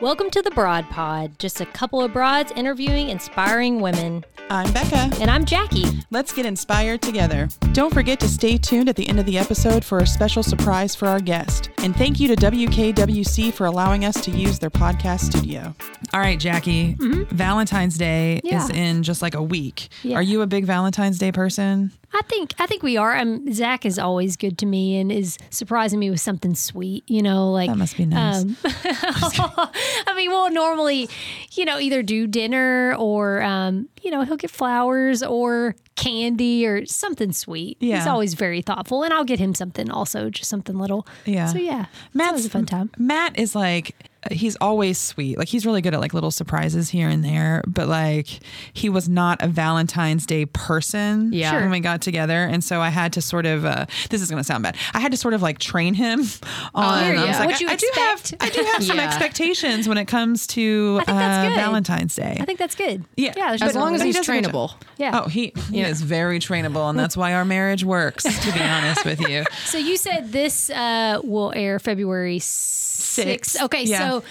Welcome to the Broad Pod, just a couple of broads interviewing inspiring women. I'm Becca. And I'm Jackie. Let's get inspired together. Don't forget to stay tuned at the end of the episode for a special surprise for our guest. And thank you to WKWC for allowing us to use their podcast studio. All right, Jackie, mm-hmm. Valentine's Day Yeah. is in just like a week. Yeah. Are you a big Valentine's Day person? I think I think we are. Um, Zach is always good to me and is surprising me with something sweet. You know, like That must be nice. Um, I mean, we'll normally, you know, either do dinner or, um, you know, he'll get flowers or candy or something sweet. Yeah. He's always very thoughtful, and I'll get him something also, just something little. Yeah. So yeah, Matt's a fun time. Matt is like he's always sweet. Like he's really good at like little surprises here and there, but like he was not a Valentine's Day person Yeah. Sure. when we got together. And so I had to sort of uh this is gonna sound bad. I had to sort of like train him on here I was like, What'd you I, I do have? I do have some Yeah. expectations when it comes to I think that's uh, good. Valentine's Day. I think that's good. Yeah. yeah. As long as he's does a good job. trainable. Yeah. Oh, he, he is very trainable, and that's why our marriage works, to be honest with you. So you said this uh, will air February 6th. Sixth, Okay, yeah. so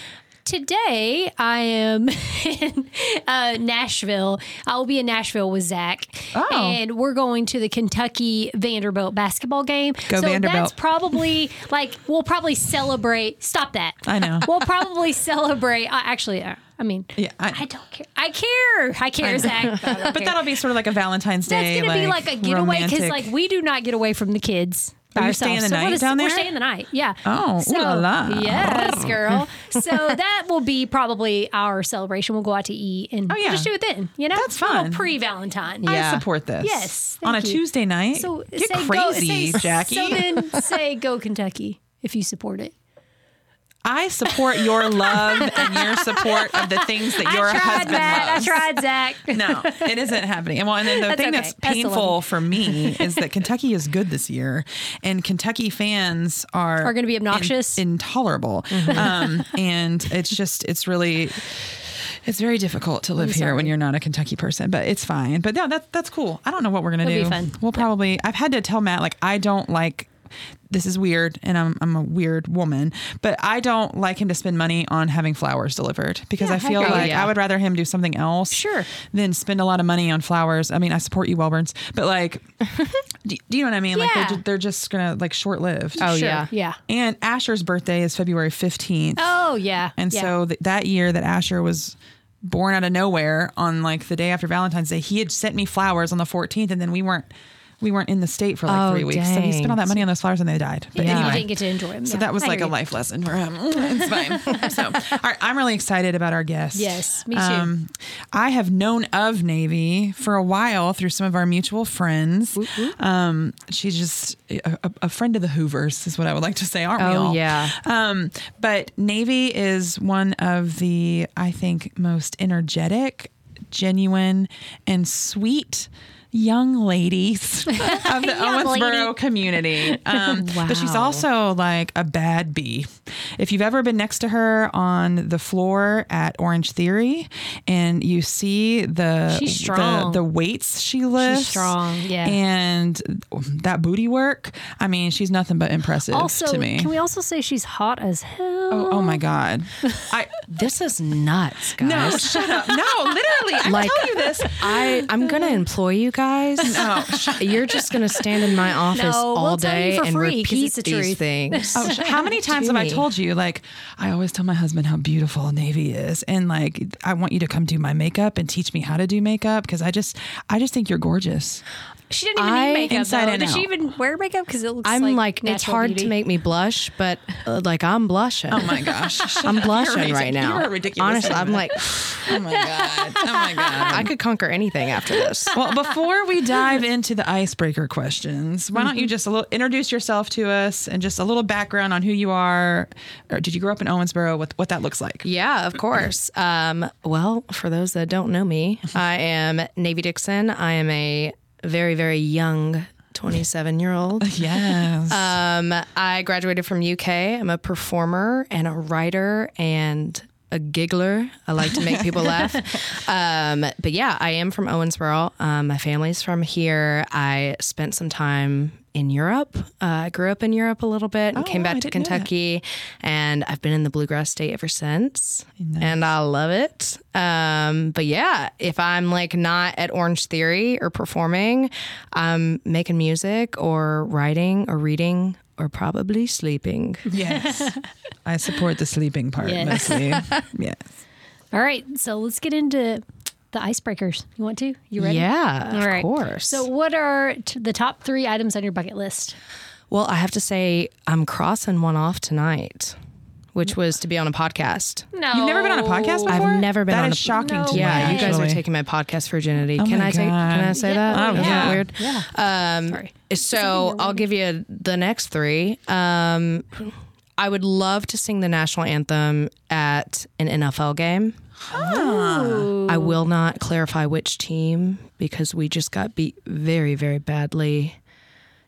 today I am in uh, Nashville. I will be in Nashville with Zach. Oh. And we're going to the Kentucky Vanderbilt basketball game. Go so Vanderbilt. that's probably like, we'll probably celebrate. Stop that. I know. We'll probably celebrate. Uh, actually, uh, I mean, Yeah, I- I, don't care. I care. I care, Zach. but I But care. that'll be sort of like a Valentine's Day. That's gonna be like a getaway because like we do not get away from the kids. By Are you ourselves. staying the So night we're down We're staying the night. Yeah. Oh, ooh la la. Yes, oh. girl. So that will be probably our celebration. We'll go out to eat and Oh, yeah. we'll just do it then. You know, That's A little fun. Pre-Valentine. I Yeah. support this. Yes, on a you. Tuesday night. So get say crazy, go, say, Jackie. So then say go Kentucky if you support it. I support your love and your support of the things that your I tried, husband Matt. loves. I tried, Zach. No, it isn't happening. And well, and then the That's thing okay. that's I still love painful you. for me is that Kentucky is good this year, and Kentucky fans are Are gonna be obnoxious? in- intolerable, Mm-hmm. um, and it's just it's really. It's very difficult to live here when you're not a Kentucky person, but it's fine. But no, that's that's cool. I don't know what we're gonna It'll do. be fun. We'll probably. I've had to tell Matt like I don't like. This is weird, and I'm I'm a weird woman, but I don't like him to spend money on having flowers delivered because Yeah, I feel heck yeah. like Yeah. I would rather him do something else Sure. than spend a lot of money on flowers. I mean, I support you, Welburns, but like, do, do you know what I mean? Like, Yeah. they're, ju- they're just gonna like short lived. Oh, Sure. yeah. Yeah. And Asher's birthday is February 15th. Oh yeah. and yeah. so th- that year that Asher was born out of nowhere on like the day after Valentine's Day, he had sent me flowers on the 14th, and then we weren't. We weren't in the state for like Oh, three weeks, so he spent all that money on those flowers and they died. But you anyway, didn't get to enjoy them. so that was like a life lesson for him. It's fine. so, all right, I'm really excited about our guest. Yes, me too. I have known of Navji for a while through some of our mutual friends. Um, she's just a, a- a friend of the Hoovers, is what I would like to say, aren't we Oh, all? yeah. Um, but Navji is one of the, I think, most energetic, genuine, and sweet young ladies of the Owensboro lady. community. Um, But she's also like a bad bee. If you've ever been next to her on the floor at Orange Theory and you see the the, the weights she lifts, strong, yeah. and that booty work, I mean, she's nothing but impressive Also, to me. can we also say she's hot as hell? Oh, oh my God. I This is nuts, guys. no, shut up. No, literally. I Like- tell you this. I I'm gonna employ you guys. No, oh, You're just gonna stand in my office No, all we'll day for and free 'cause repeat the these truth. things. Oh, how many times have I told you? Like, I always tell my husband how beautiful Navji is, and like, I want you to come do my makeup and teach me how to do makeup because I just, I just think you're gorgeous. She didn't even I- need makeup. Inside though. and Did she even wear makeup? Because it looks like I'm like, like, it's hard beauty. to make me blush, but uh, like I'm blushing. Oh my gosh, I'm blushing You're right ridic- now. You're a ridiculous. Honestly, I'm like, oh my god, oh my god. I could conquer anything after this. well, before we dive into the icebreaker questions, why don't you just a little introduce yourself to us and just a little background on who you are? Or did you grow up in Owensboro? What what that looks like? Yeah, of course. Um, well, for those that don't know me, I am Navji Dixon. I am a very, very young 27 year old. Yes. Um, I graduated from UK. I'm a performer and a writer and a giggler. I like to make people laugh. Um, but yeah, I am from Owensboro. Um, my family's from here. I spent some time in Europe. Uh, I grew up in Europe a little bit and Oh, came wow, I back to didn't know that. Kentucky, and I've been in the bluegrass state ever since, and I love it. Um, but yeah, if I'm like not at Orange Theory or performing, I'm making music or writing or reading or probably sleeping. Yes. I support the sleeping part Yes. mostly. yes. All right, so let's get into the icebreakers. You want to? You ready? Yeah, All of right. course. So, what are t- the top three items on your bucket list? Well, I have to say, I'm crossing one off tonight, which was to be on a podcast. No, You've never been on a podcast before? I've never been That on is a- shocking No to me. Yeah, you guys are actually. taking my podcast virginity. Oh can my I take? Can I God. say Yeah, that? oh, Is that yeah. weird? Yeah. Um, Sorry. So I'll give you the next three. Um, I would love to sing the national anthem at an NFL game. I will not clarify which team because we just got beat very, very badly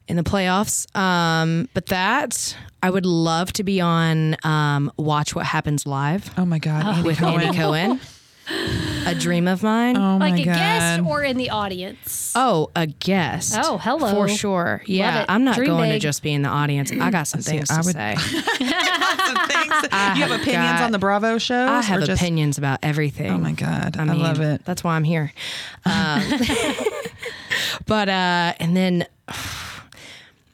in the playoffs. Um, but that I would love to be on um, Watch What Happens Live Oh my God. Andy with Cohen. Andy Cohen. A dream of mine. Oh like a God. guest or in the audience? Oh, a guest. Oh, hello. For sure. Yeah. I'm not Dream going big. to just be in the audience. I got some things I to would- say. Some things. you have opinions got- on the Bravo show? I have just- opinions about everything. Oh my God. I, I, love it. That's why I'm here. Um, but uh, and then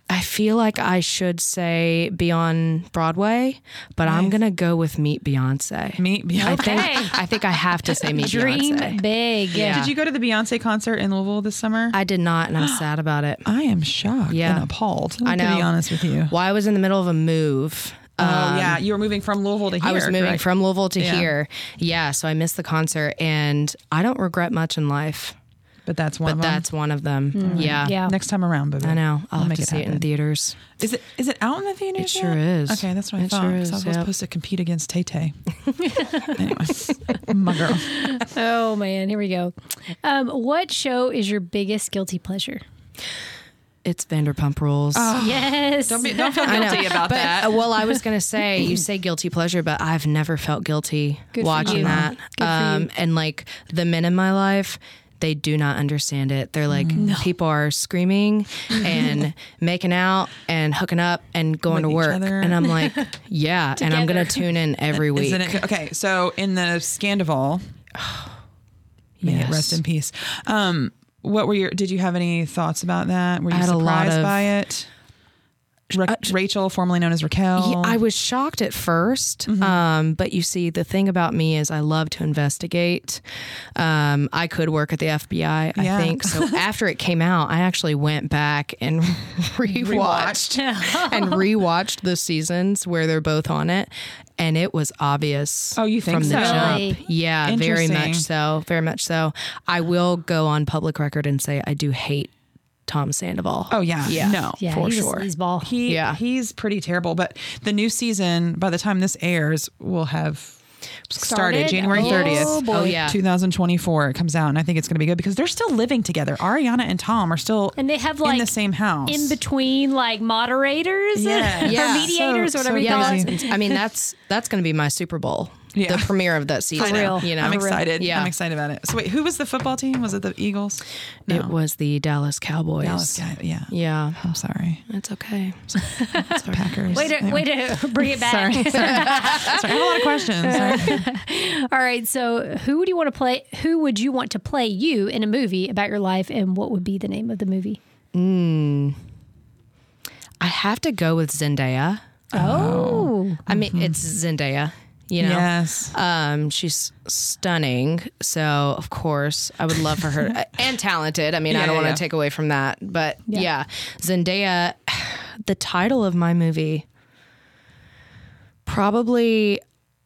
I feel like I should say be on Broadway, but I'm gonna go with Meet Beyonce. Meet Beyonce. I think I think I have to say Meet Dream Beyonce. big. Yeah. Did you go to the Beyonce concert in Louisville this summer? I did not, and I'm sad about it. I am shocked Yeah. and appalled. I know. To know. be honest with you. Well, I was in the middle of a move. oh yeah, um, you were moving from Louisville to here. I was moving correct? from Louisville to Yeah. here. Yeah, so I missed the concert, and I don't regret much in life, but that's one but of them. that's one of them. Yeah, Hmm. Yeah. next time around, baby. I know. I'll We'll have make to it see it in happen. theaters. Is it is it out in the theaters? It sure yet? is. Okay, that's what I It thought. sure 'cause I is, was yep. supposed to compete against Tay Tay. anyway, my girl. Oh man, here we go. Um, what show is your biggest guilty pleasure? It's Vanderpump Rules. Oh, yes. Don't be, don't feel guilty about but, that. uh, well, I was gonna say you say guilty pleasure, but I've never felt guilty Good for watching you. that. Good for you. And like the men in my life, they do not understand it. They're like people are screaming and making out and hooking up and going With to work, and I'm like, yeah, and I'm gonna tune in every week. It okay? So in the Scandoval, may it rest in peace. Um, what were your? Did you have any thoughts about that? Were you had a lot surprised of- by it? Ra- Rachel, formerly known as Raquel. Yeah, I was shocked at 1st Mm-hmm. um, but you see, the thing about me is I love to investigate. Um, I could work at the FBI, I think. So after it came out, I actually went back and rewatched and rewatched the seasons where they're both on it, and it was obvious. Oh, you think from the so? jump? Really? Yeah, very much so. Very much so. I will go on public record and say I do hate Tom Sandoval. Oh yeah, Yeah. no, yeah, for he's sure. a sleazeball. he Yeah. he's pretty terrible. But the new season, by the time this airs, will have started, Started? January Oh, thirtieth. boy. Oh, yeah. 2024 it comes out and I think it's going to be good because they're still living together. Ariana and Tom are still And they have in like the same house. in between like moderators Yeah. or Yeah. mediators So- or whatever so you call it. I mean, that's that's going to be my Super Bowl. Yeah. The premiere of that season. real. You know, I'm excited. Yeah. I'm excited about it. So wait, who was the football team? Was it the Eagles? It was the Dallas Cowboys. Dallas. Yeah. Yeah, I'm sorry. it's okay. Packers. Way to, way to bring it back. Sorry. Sorry. Sorry. I have a lot of questions. All right. So, who would you want to play? Who would you want to play you in a movie about your life, and what would be the name of the movie? Hmm. I have to go with Zendaya. Oh, I mean, mm-hmm. it's Zendaya. You know, Yes. um, she's stunning. So of course, I would love for her and talented. I mean, Yeah, I don't yeah, want to yeah. take away from that, but Yeah. Zendaya. The title of my movie, probably.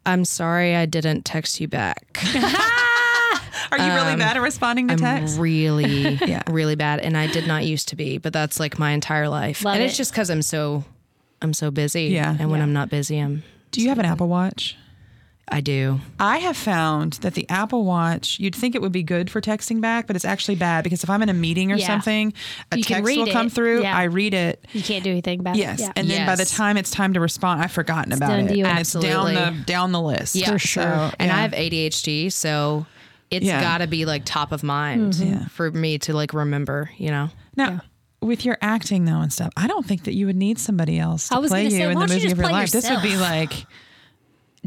I'm sorry I didn't text you back. Are you really bad at responding to I'm text? really, Yeah. really bad, and I did not used to be, but that's like my entire life, Love and it. it's just because I'm so, I'm so busy. Yeah. and when. I'm not busy, I'm. Do you have an Apple Watch? I do. I have found that the Apple Watch, you'd think it would be good for texting back, but it's actually bad because if I'm in a meeting or Yeah. something, a You text read will come it. through. Yeah. I read it. you can't do anything about Yes, it. Yeah. and then by the time it's time to respond, I've forgotten about it, to you. and it's down the down the list. Yeah. For sure. So, and. I have ADHD, so it's Yeah. got to be like top of mind mm-hmm. Yeah. for me to like remember. You know. now. with your acting though and stuff, I don't think that you would need somebody else to I was play you say, in the don't you movie of your play life. This would be like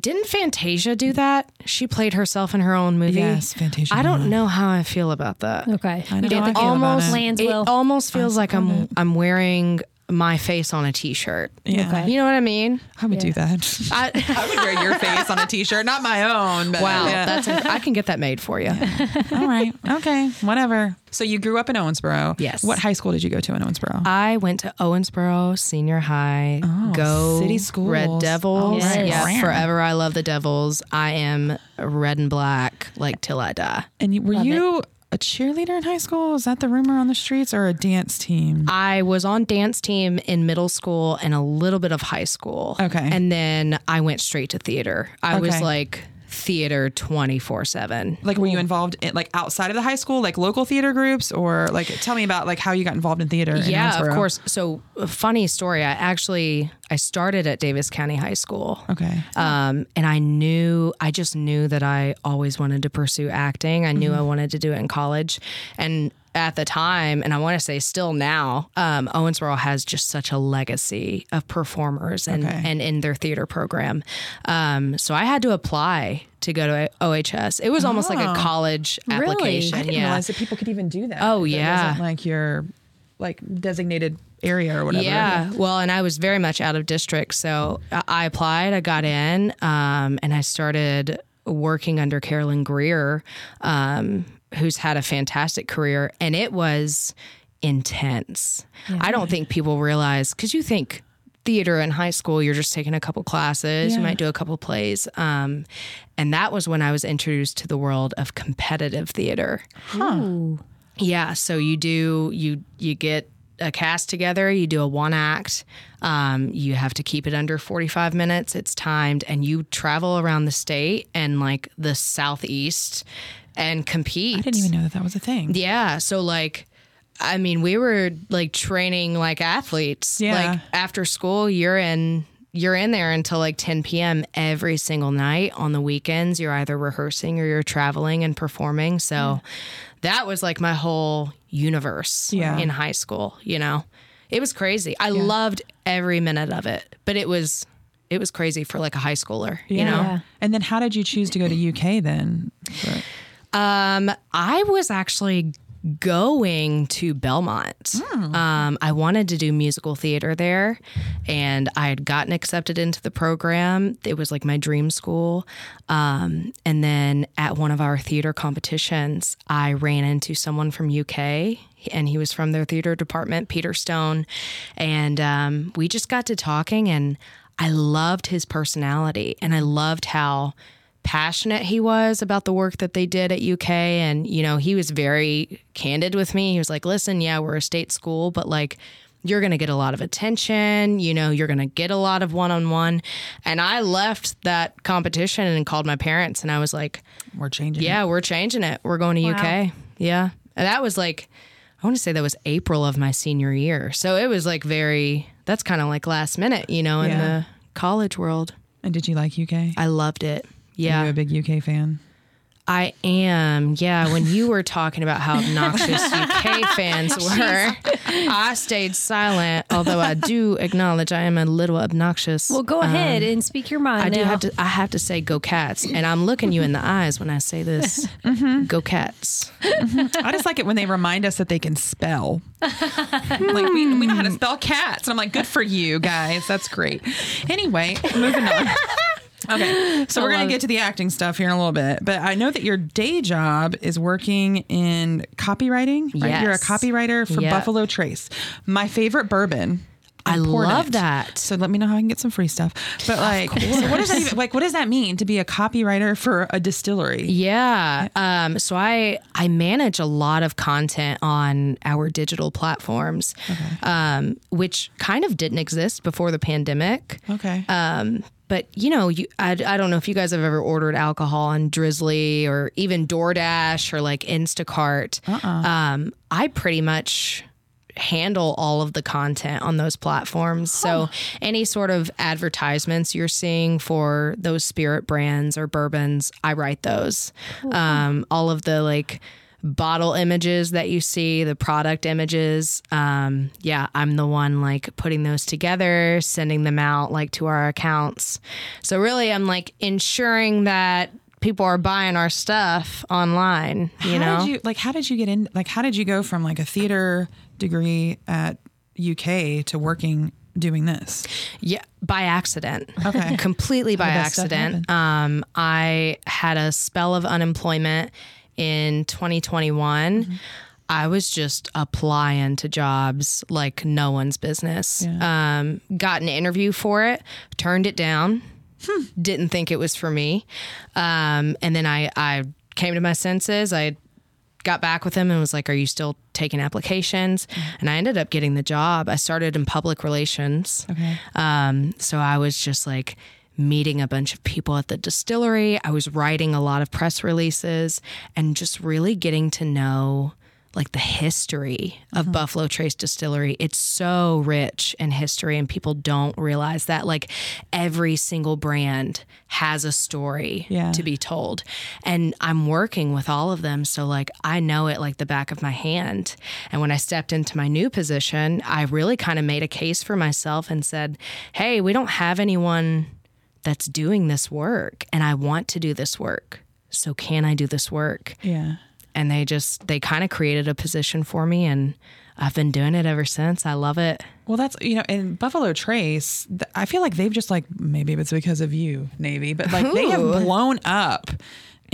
Didn't Fantasia do that? She played herself in her own movie. Yes, Fantasia I don't know how I feel about that. Okay. I know You how I don't feel about almost it. lands it almost feels like I'm it. I'm wearing my face on a t-shirt. Yeah. Okay. You know what I mean? I would do that. I, I would wear your face on a t-shirt, not my own. But wow, yeah. that's I can get that made for you. all right. Okay, whatever. So you grew up in Owensboro. Yes. What high school did you go to in Owensboro? I went to Owensboro Senior High. Oh, Go city School. Red Devils. Oh, right. Yeah, Yes. forever I love the Devils. I am red and black like till I die. and you, were Love you a cheerleader in high school? Is that the rumor on the streets or a dance team? I was on dance team in middle school and a little bit of high school. Okay. And then I went straight to theater. I was like theater 24/7. Like, were you involved in like outside of the high school, like local theater groups, or like tell me about like how you got involved in theater? in Yeah, Owensboro? of course. So, funny story. I actually I started at Daviess County High School. Okay. Um, and I knew, I just knew that I always wanted to pursue acting. I knew Mm-hmm. I wanted to do it in college. And at the time, and I want to say still now, um, Owensboro has just such a legacy of performers and, Okay. and in their theater program. Um, so I had to apply to go to OHS. It was almost like a Oh. college Really? application. I didn't yeah. realize that people could even do that. Oh, yeah. wasn't like your like designated area or whatever. Yeah. Well, and I was very much out of district. So I- I applied, I got in, um, and I started working under Carolyn Greer, um, who's had a fantastic career. And it was intense. I don't think people realize, because you think, Theater in high school, you're just taking a couple classes, Yeah. you might do a couple plays. Um, and that was when I was introduced to the world of competitive theater. Ooh. Yeah, so you do you you get a cast together, you do a one act. Um, you have to keep it under 45 minutes. It's timed and you travel around the state and like the southeast and compete. I didn't even know that that was a thing. Yeah, so like I mean, we were like training like athletes. Yeah. Like after school, you're in you're in there until like 10 p.m. every single night. On the weekends, you're either rehearsing or you're traveling and performing. So that was like my whole universe Yeah. in high school, you know. It was crazy. I loved every minute of it, but it was it was crazy for like a high schooler, you know. And then how did you choose to go to UK then? Um, I was actually going to Belmont. Um, I wanted to do musical theater there, and I had gotten accepted into the program. It was like my dream school. Um, and then at one of our theater competitions, I ran into someone from UK. And he was from their theater department, Peter Stone. And um, we just got to talking, and I loved his personality. And I loved how passionate he was about the work that they did at UK. And, you know, he was very candid with me. He was like, listen, yeah, we're a state school, but like, you're going to get a lot of attention. You know, you're going to get a lot of one on one. And I left that competition and called my parents and I was like, We're changing. yeah, we're changing it. We're going to Wow. UK. Yeah. And that was like, I want to say that was April of my senior year. So it was like very, that's kind of like last minute, you know, in Yeah. the college world. And did you like UK? I loved it. Are Yeah. you a big UK fan? I am. Yeah. When you were talking about how obnoxious UK fans were, I stayed silent, although I do acknowledge I am a little obnoxious. Well, go ahead and speak your mind. Um, I do have to. I have to say, "Go Cats," and I'm looking you in the eyes when I say this. Go Cats! I just like it when they remind us that they can spell. like we, we know how to spell cats. And I'm like, good for you guys. That's great. Anyway, moving on. Okay, so we're gonna get to the acting stuff here in a little bit, but I know that your day job is working in copywriting. Right? You're a copywriter for Yeah. Buffalo Trace, my favorite bourbon. I love it. that. So let me know how I can get some free stuff. But like, so what does that even like? What does that mean to be a copywriter for a distillery? Yeah. Um, so I I manage a lot of content on our digital platforms, um, which kind of didn't exist before the pandemic. Okay. Um, but you know, you I, I don't know if you guys have ever ordered alcohol on Drizly or even DoorDash or like Instacart. Um, I pretty much handle all of the content on those platforms. So any sort of advertisements you're seeing for those spirit brands or bourbons, I write those. Um, all of the like bottle images that you see, the product images. Um, yeah, I'm the one like putting those together, sending them out like to our accounts. So really, I'm like ensuring that people are buying our stuff online. You how know, did you like? How did you get in? Like, how did you go from like a theater degree at UK to working doing this? Yeah, by accident. Okay. Completely by accident. Um, I had a spell of unemployment in 2021. Mm-hmm. I was just applying to jobs like no one's business. Um, got an interview for it, turned it down. Hmm. Didn't think it was for me. Um, and then I, I came to my senses. I got back with him and was like, Are you still taking applications? And I ended up getting the job. I started in public relations. Okay. Um, so I was just like meeting a bunch of people at the distillery. I was writing a lot of press releases and just really getting to know like the history of mm-hmm. Buffalo Trace Distillery. It's so rich in history, and people don't realize that. Like every single brand has a story Yeah. to be told. And I'm working with all of them. So, like, I know it like the back of my hand. And when I stepped into my new position, I really kind of made a case for myself and said, hey, we don't have anyone that's doing this work, and I want to do this work. So, can I do this work? Yeah. and they just they kind of created a position for me and I've been doing it ever since. I love it. Well, that's you know, in Buffalo Trace, I feel like they've just like maybe it's because of you, Navji, but like they have blown up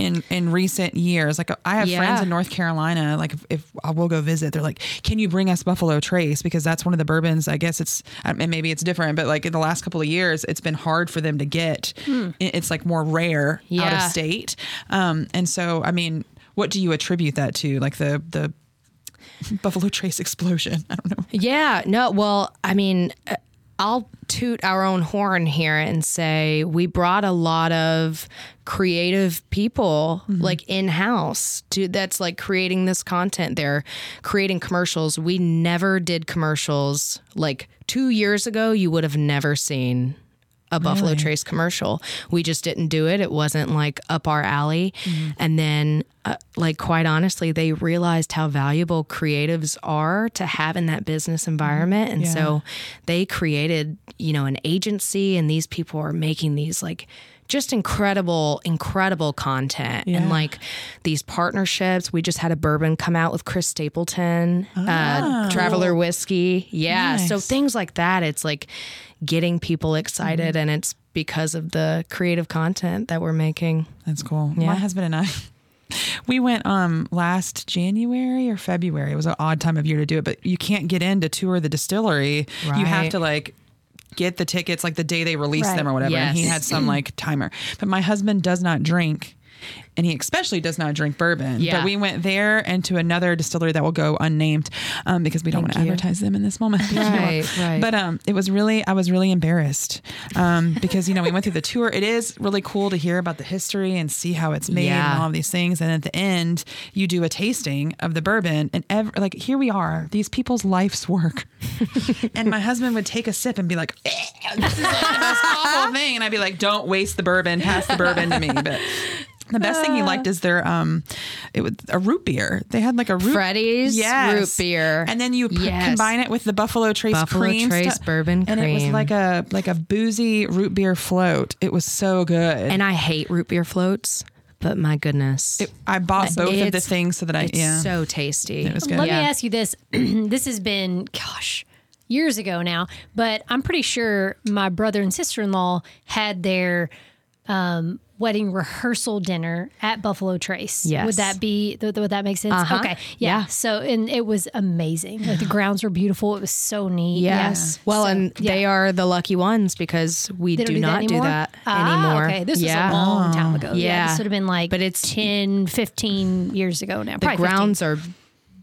in in recent years. Like I have friends in North Carolina. Like if, if I will go visit, they're like, "Can you bring us Buffalo Trace?" Because that's one of the bourbons. I guess it's and maybe it's different, but like in the last couple of years, it's been hard for them to get. It- It's like more rare out of state, um, and so I mean. What do you attribute that to? Like the the Buffalo Trace explosion? I don't know. Yeah, no, well, I mean, uh, I'll toot our own horn here and say we brought a lot of creative people mm-hmm. like in house to that's like creating this content. They're creating commercials. We never did commercials. Like 2 years ago, you would have never seen a Buffalo Trace commercial. We just didn't do it. It wasn't like up our alley. And then, uh, like, quite honestly, they realized how valuable creatives are to have in that business environment. And so they created, you know, an agency, and these people are making these like, just incredible, incredible content and like these partnerships. We just had a bourbon come out with Chris Stapleton, uh, Traveller Whiskey. Yeah. So things like that. It's like getting people excited, and it's because of the creative content that we're making. That's cool. My husband and I, we went um last January or February. It was an odd time of year to do it, but you can't get in to tour the distillery. You have to like get the tickets like the day they release Right. them or whatever. And he had some like timer. But my husband does not drink. And he especially does not drink bourbon. Yeah. But we went there and to another distillery that will go unnamed um, because we don't want to you. advertise them in this moment. Right, right. But um, it was really, I was really embarrassed um, because, you know, we went through the tour. It is really cool to hear about the history and see how it's made Yeah. and all of these things. And at the end, you do a tasting of the bourbon. And ev- like, here we are, these people's life's work. and my husband would take a sip and be like, "Eh, this is like the most awful thing. And I'd be like, don't waste the bourbon, pass the bourbon to me. But the best thing he liked is their um, it was a root beer. They had like a root Freddie's yes. root beer. and then you p- Yes. combine it with the Buffalo Trace Buffalo cream, Trace stuff. bourbon and it was like a like a boozy root beer float. It was so good. And I hate root beer floats, but my goodness. It- I bought both of the things so that I it's yeah. so tasty. It was good. Let Yeah. me ask you this. this has been, gosh, years ago now, but I'm pretty sure my brother and sister in law had their um, wedding rehearsal dinner at Buffalo Trace. Yes. Would that be, th- would that make sense? Uh-huh. Okay. Yeah. Yeah. So, and it was amazing. Like the grounds were beautiful. It was so neat. Yes. Yeah. Well, So, and yeah. they are the lucky ones because we do, don't not do that Ah, anymore. Okay, this yeah. was a long time ago. Yeah, Yeah. this would have been like But it's- 10, 15 years ago now. the Probably 15. grounds are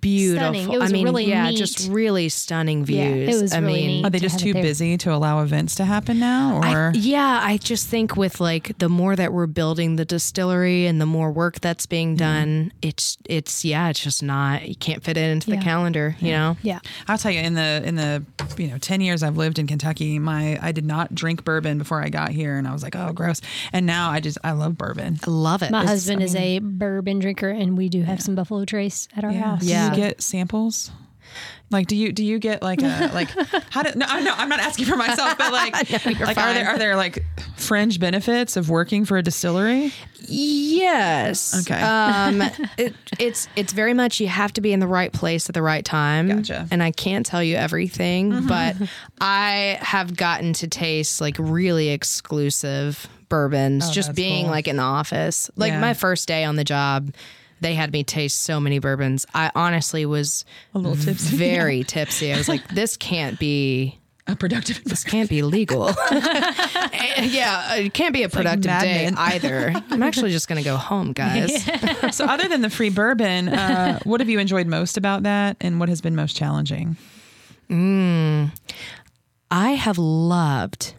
beautiful. Stunning. It was I mean, really yeah, neat. just really stunning Yeah, views. it was I really mean, neat. Are they to just too busy to allow events to happen now? Or I, yeah, I just think with like the more that we're building the distillery and the more work that's being Mm-hmm. done, it's it's yeah, it's just not you can't fit it into Yeah. the calendar, you know. Yeah. I'll tell you, in the in the you know ten years I've lived in Kentucky, my I did not drink bourbon before I got here, and I was like, oh, gross. And now I just I love bourbon. I love it. My It's- husband is a bourbon drinker, and we do have some Buffalo Trace at our house. Yeah. You get samples? Like, do you do you get like a like how do no no I'm not asking for myself, but like like are there are there like fringe benefits of working for a distillery? Yes. Okay. Um, it, it's it's very much you have to be in the right place at the right time. Gotcha. And I can't tell you everything, but I have gotten to taste like really exclusive bourbons just Oh, that's being cool. like in the office. Like Yeah. my first day on the job. They had me taste so many bourbons. I honestly was A little tipsy. very tipsy. I was like, this can't be A productive. this can't be legal. yeah, it can't be a productive Mad day either. I'm actually just going to go home, guys. so other than the free bourbon, uh, what have you enjoyed most about that, and what has been most challenging? I have loved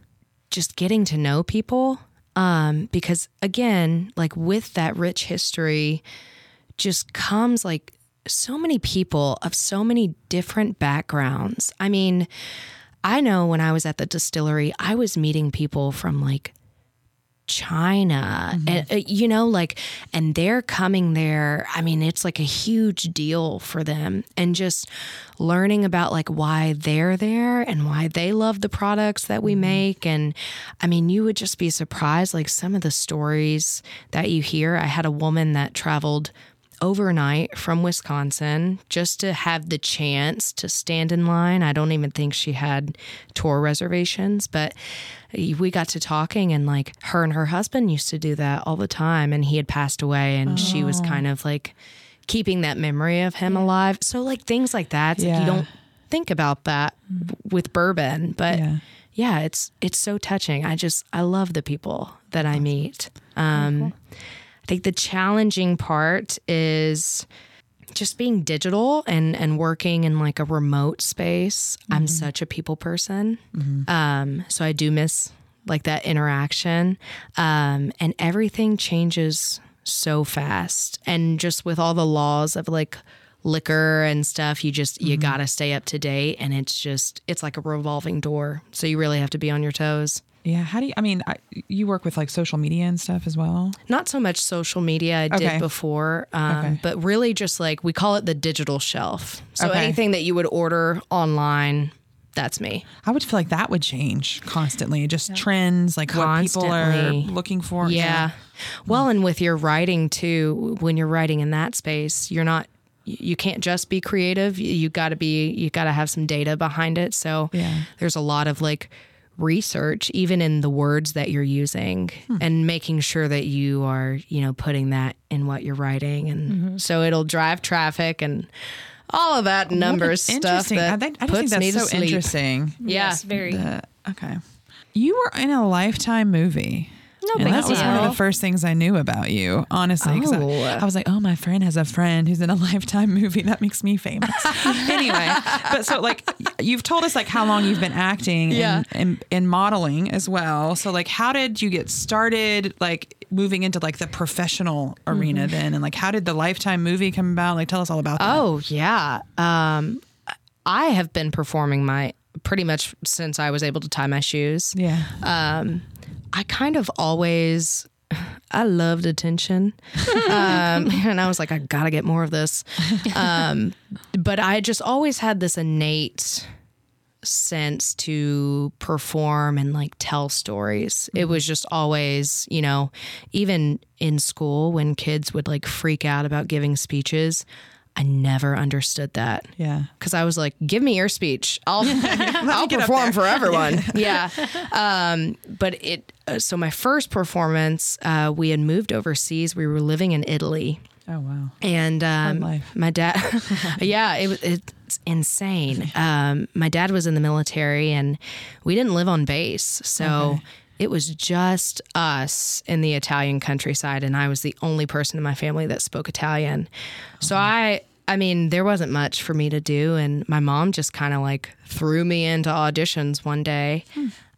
just getting to know people um, because, again, like with that rich history, just comes like so many people of so many different backgrounds. I mean, I know when I was at the distillery, I was meeting people from like China, and uh, you know, like, and they're coming there. I mean, it's like a huge deal for them, and just learning about like why they're there and why they love the products that we make. And I mean, you would just be surprised, like some of the stories that you hear. I had a woman that traveled overnight from Wisconsin just to have the chance to stand in line. I don't even think she had tour reservations, but we got to talking and like her and her husband used to do that all the time and he had passed away and she was kind of like keeping that memory of him alive. So like things like that, it's like you don't think about that with bourbon, but Yeah. yeah, it's it's so touching. I just I love the people that I meet. Um, I think the challenging part is just being digital and and working in like a remote space. I'm such a people person, um, so I do miss like that interaction, um, and everything changes so fast. And just with all the laws of like liquor and stuff, you just you gotta stay up to date, and it's just it's like a revolving door. So you really have to be on your toes. Yeah. How do you? I mean, I, you work with like social media and stuff as well. Not so much social media I Okay. did before, um, Okay. but really just like we call it the digital shelf. So Okay. anything that you would order online, that's me. I would feel like that would change constantly. Just trends, like what people are looking for. Yeah. Well, and with your writing too, when you're writing in that space, you're not you you can't just be creative. You, you got to be you got to have some data behind it. So Yeah. there's a lot of like research even in the words that you're using hmm. and making sure that you are, you know, putting that in what you're writing and mm-hmm. so it'll drive traffic and all of that oh, numbers stuff Interesting. that I, think, I puts just think me that's to so sleep. interesting. Yeah. Yes, very. The- okay. You were in a lifetime movie. No and that was one of the first things I knew about you, honestly. 'cause I- Oh. I, was like, oh, my friend has a friend who's in a lifetime movie. That makes me famous. anyway, but so like you've told us like how long you've been acting Yeah. and, and, and modeling as well. So like how did you get started like moving into like the professional arena Mm-hmm. then? And like how did the lifetime movie come about? Like tell us all about that. Oh yeah. Um, I have been performing my pretty much since I was able to tie my shoes. Yeah. Um, I kind of always. I loved attention. um, and I was like, I gotta get more of this. Um, but I just always had this innate sense to perform and like tell stories. It was just always, you know, even in school when kids would like freak out about giving speeches, I never understood that yeah. because I was like, "Give me your speech. I'll I'll perform for everyone." yeah. Um, but it. Uh, so my first performance, uh, we had moved overseas. We were living in Italy, Oh wow. and um, my dad. yeah, it was. It's insane. Um, my dad was in the military, and we didn't live on base, so. It was just us in the Italian countryside, and I was the only person in my family that spoke Italian. So I I mean, there wasn't much for me to do. And my mom just kind of like threw me into auditions one day.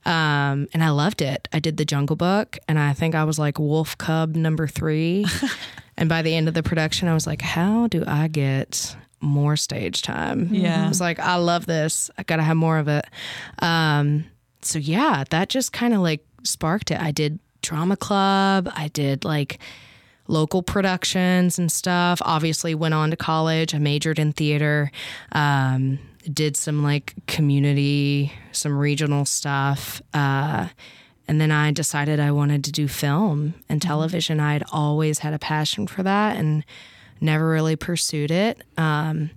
Um, and I loved it. I did the Jungle Book, and I think I was like Wolf Cub number three. and by the end of the production, I was like, how do I get more stage time? Yeah. I was like, I love this. I got to have more of it. Um, so yeah, that just kind of like sparked it. I did drama club. I did like local productions and stuff. Obviously, went on to college. I majored in theater. Um, did some like community, some regional stuff. Uh, and then I decided I wanted to do film and television. I had always had a passion for that and never really pursued it. Um,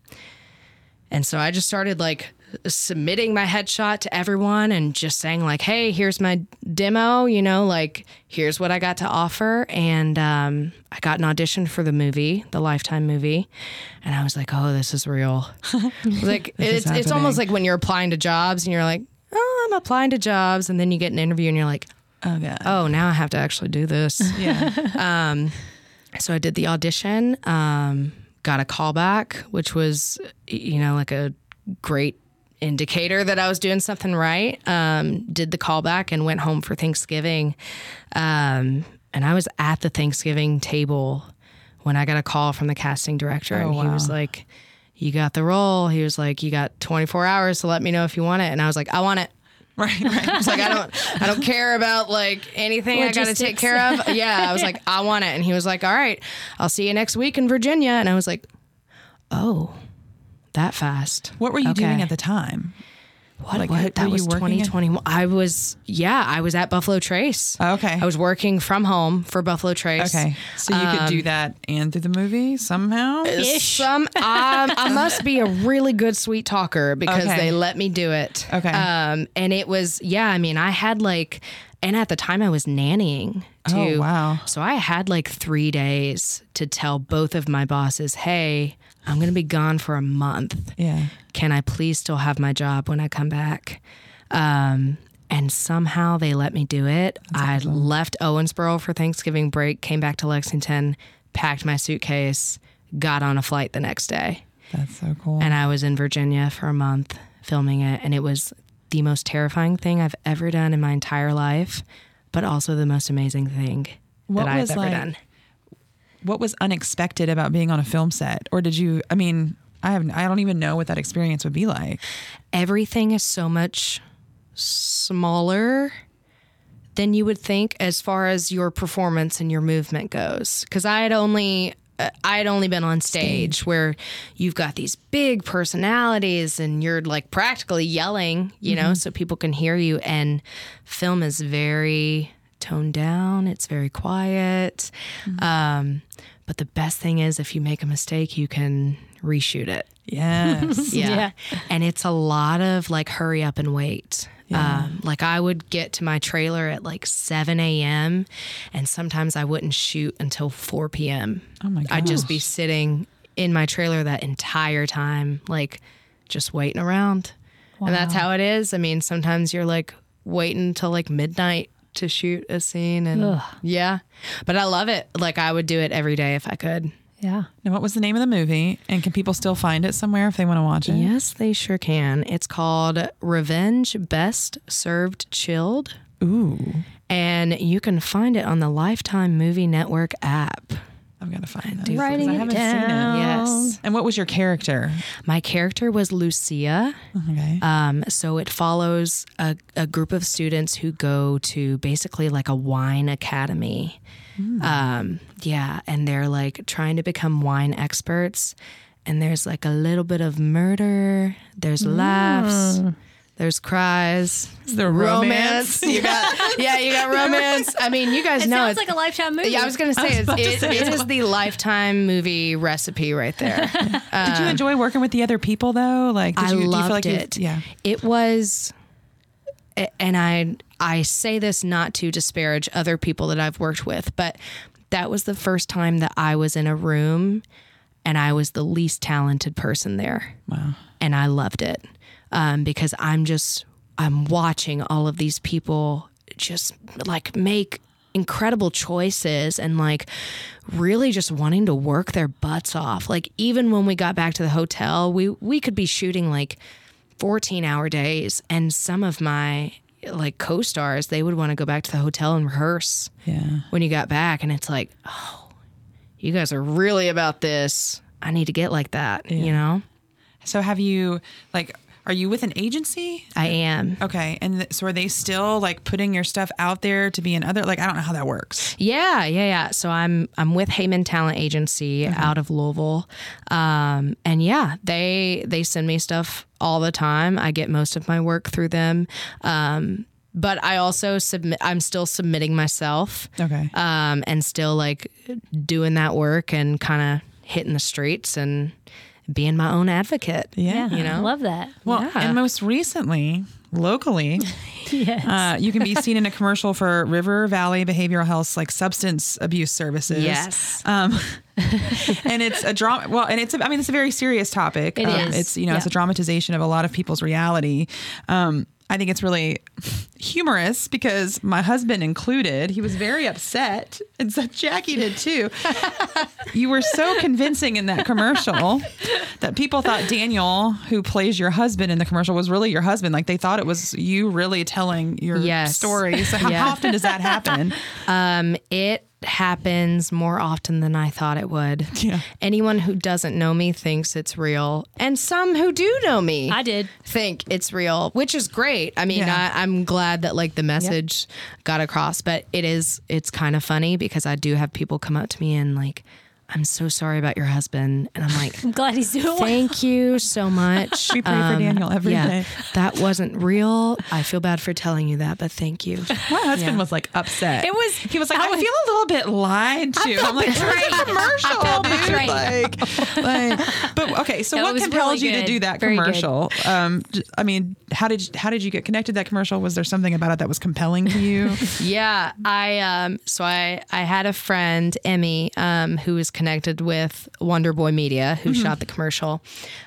and so I just started like submitting my headshot to everyone and just saying like, "Hey, here's my demo. You know, like here's what I got to offer." And um, I got an audition for the movie, the Lifetime movie, and I was like, "Oh, this is real." like it's it's almost like when you're applying to jobs and you're like, "Oh, I'm applying to jobs," and then you get an interview and you're like, Oh god. "Oh, now I have to actually do this." Yeah. um, so I did the audition, um, got a callback, which was, you know, like a great indicator that I was doing something right. Um, did the callback and went home for Thanksgiving. Um, and I was at the Thanksgiving table when I got a call from the casting director, and he was like, "You got the role." He was like, "You got 24 hours to let me know if you want it," and I was like, "I want it." right. Right. It's like I don't I don't care about like anything I got to take care of. Yeah, I was like I want it and he was like, "All right, I'll see you next week in Virginia." And I was like, "Oh, that fast." What were you doing at the time? What, like, what? were that you was working 2021. I was yeah, I was at Buffalo Trace. Oh, okay. I was working from home for Buffalo Trace. Okay. So you could Um, do that and through the movie somehow? Ish. Some um, I must be a really good sweet talker because Okay. they let me do it. Okay. Um, and it was yeah. I mean, I had like, and at the time I was nannying too. Oh, wow. So I had like three days to tell both of my bosses, "Hey, I'm going to be gone for a month. Yeah. Can I please still have my job when I come back?" Um, and somehow they let me do it. I left Owensboro for Thanksgiving break, came back to Lexington, packed my suitcase, got on a flight the next day. That's so cool. And I was in Virginia for a month filming it. And it was the most terrifying thing I've ever done in my entire life, but also the most amazing thing What that I've ever like- done. What was unexpected about being on a film set? Or did you I mean, I have I don't even know what that experience would be like. Everything is so much smaller than you would think as far as your performance and your movement goes. Because I had only. uh, I had only been on stage, where you've got these big personalities and you're like practically yelling, you know, so people can hear you. And film is very toned down, it's very quiet. Um, but the best thing is, if you make a mistake, you can reshoot it. Yes. Yeah. Yeah. And it's a lot of like hurry up and wait. Um, like I would get to my trailer at like 7 a.m. and sometimes I wouldn't shoot until 4 p.m. Oh my I'd just be sitting in my trailer that entire time, like just waiting around. And that's how it is. I mean, sometimes you're like waiting till like midnight to shoot a scene and Ugh. yeah. But I love it. Like I would do it every day if I could. Yeah. Now, what was the name of the movie? And can people still find it somewhere if they want to watch it? Yes, they sure can. It's called Revenge Best Served Chilled, Ooh, and you can find it on the Lifetime Movie Network app. I've got to find that. Writing I haven't down. seen it. Yes. And what was your character? My character was Lucia. Okay. Um, so it follows a, a group of students who go to basically like a wine academy. Um, yeah, and they're like trying to become wine experts. And there's like a little bit of murder. There's laughs. There's cries. the romance. You got yeah, you got romance. I mean, you guys It know sounds it's like a lifetime movie. yeah, I was gonna say, about it's, it, say it is the lifetime movie recipe right there. Did you uh, enjoy working with the other people though? Like, did I you, do you loved feel like you- it. yeah. it was, and I I say this not to disparage other people that I've worked with, but that was the first time that I was in a room, and I was the least talented person there, Wow. and I loved it um, because I'm just I'm watching all of these people just like make incredible choices and like really just wanting to work their butts off. Like even when we got back to the hotel, we we could be shooting like 14 hour days and some of my like co-stars they would want to go back to the hotel and rehearse Yeah. when you got back and it's like oh you guys are really about this i need to get like that you know So have you like are you with an agency? i am Okay. And th- so are they still like putting your stuff out there to be in other like I don't know how that works. Yeah, yeah, yeah. So I'm I'm with Heyman Talent Agency out of Louisville, um, and yeah, they they send me stuff all the time. I get most of my work through them, um, but I also submit. I'm still submitting myself, Okay. um, and still like doing that work and kind of hitting the streets and being my own advocate. yeah. you know? I love that. Well, Yeah. and most recently, locally, Yes. uh, you can be seen in a commercial for River Valley Behavioral Health, like substance abuse services. Yes. Um, and it's a drama. Well, and it's, a, I mean, it's a very serious topic. It um, is. It's, you know, it's a dramatization of a lot of people's reality. Um, I think it's really humorous because my husband included, he was very upset. And so Jackie did too. you were so convincing in that commercial that people thought Daniel, who plays your husband in the commercial, was really your husband. Like they thought it was you really telling your Yes. story. So how, how often does that happen? Um, it happens more often than I thought it would. Yeah. Anyone who doesn't know me thinks it's real, and some who do know me, I did. think it's real, which is great. I mean, Yeah. I, I'm glad that like the message got across, but it is it's kind of funny because I do have people come up to me and like, I'm so sorry about your husband, and I'm like. I'm glad he's doing well. Thank you so much. Um, We pray for Daniel every yeah, day. That wasn't real. I feel bad for telling you that, but thank you. My husband Yeah. was like upset. It was- He was like, I, I was- feel a little bit lied to. I'm like, betrayed. it's a commercial, I dude. Like, like, but okay. So No, what was compelled really you to do that Very commercial? Um, j- I mean, how did you, how did you get connected to that commercial? Was there something about it that was compelling to you? Yeah, I um so I I had a friend Emmy um who was connected with Wonder Boy Media who shot the commercial.